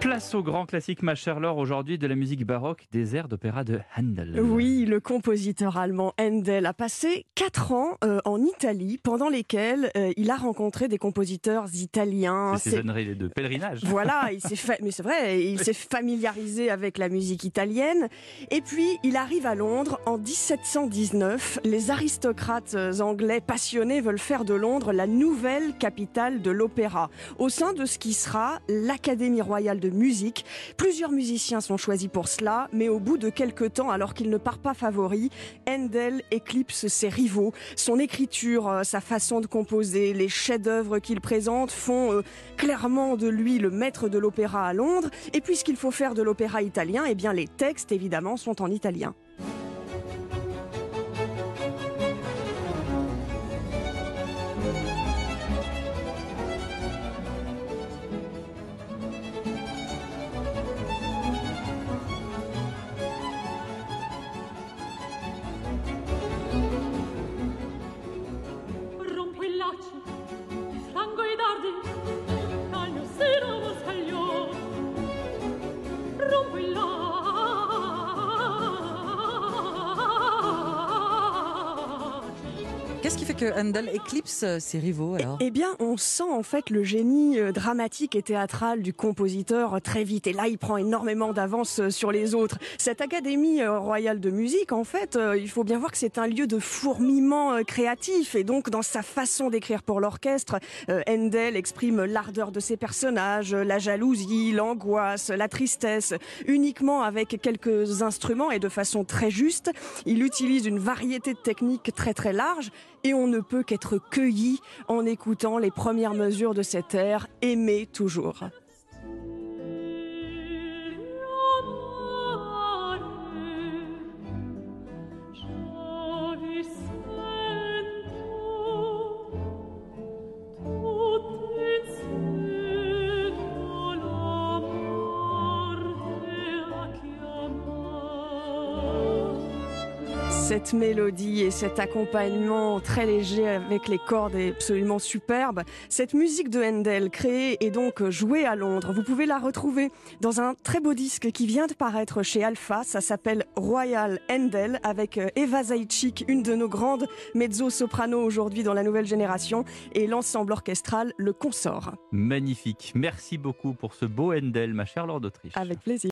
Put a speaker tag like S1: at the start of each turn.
S1: Place au grand classique, ma chère Laure, aujourd'hui de la musique baroque, des airs d'opéra de Handel.
S2: Oui, le compositeur allemand Handel a passé quatre ans euh, en Italie, pendant lesquels euh, il a rencontré des compositeurs italiens.
S1: C'est ses de pèlerinage.
S2: Voilà, il s'est fait, mais c'est vrai, il s'est familiarisé avec la musique italienne. Et puis, il arrive à Londres en 1719. Les aristocrates euh, anglais passionnés veulent faire de Londres la nouvelle capitale de l'opéra, au sein de ce qui sera l'Académie royale de musique. Plusieurs musiciens sont choisis pour cela, mais au bout de quelques temps, alors qu'il ne part pas favori, Handel éclipse ses rivaux. Son écriture, euh, sa façon de composer, les chefs-d'œuvre qu'il présente font euh, clairement de lui le maître de l'opéra à Londres. Et puisqu'il faut faire de l'opéra italien, eh bien les textes évidemment sont en italien.
S3: long we love.
S4: Qu'est-ce qui fait que Handel éclipse euh, ses rivaux alors
S2: Eh bien, on sent en fait le génie euh, dramatique et théâtral du compositeur euh, très vite. Et là, il prend énormément d'avance sur les autres. Cette Académie royale de musique, en fait, il faut bien voir que c'est un lieu de fourmillement créatif. Et donc, dans sa façon d'écrire pour l'orchestre, Handel exprime l'ardeur de ses personnages, la jalousie, l'angoisse, la tristesse, uniquement avec quelques instruments et de façon très juste. Il utilise une variété de techniques très très large et on ne peut qu'être cueilli en écoutant les premières mesures de cet air, Aimer toujours. Cette mélodie et cet accompagnement très léger avec les cordes est absolument superbe. Cette musique de Handel, créée et donc jouée à Londres, vous pouvez la retrouver dans un très beau disque qui vient de paraître chez Alpha. Ça s'appelle Royal Handel avec euh, Eva Zaitchik, une de nos grandes mezzo-soprano aujourd'hui dans la nouvelle génération, et l'ensemble orchestral Le Consort.
S1: Magnifique. Merci beaucoup pour ce beau Handel, ma chère Laure d'Autriche.
S2: Avec plaisir.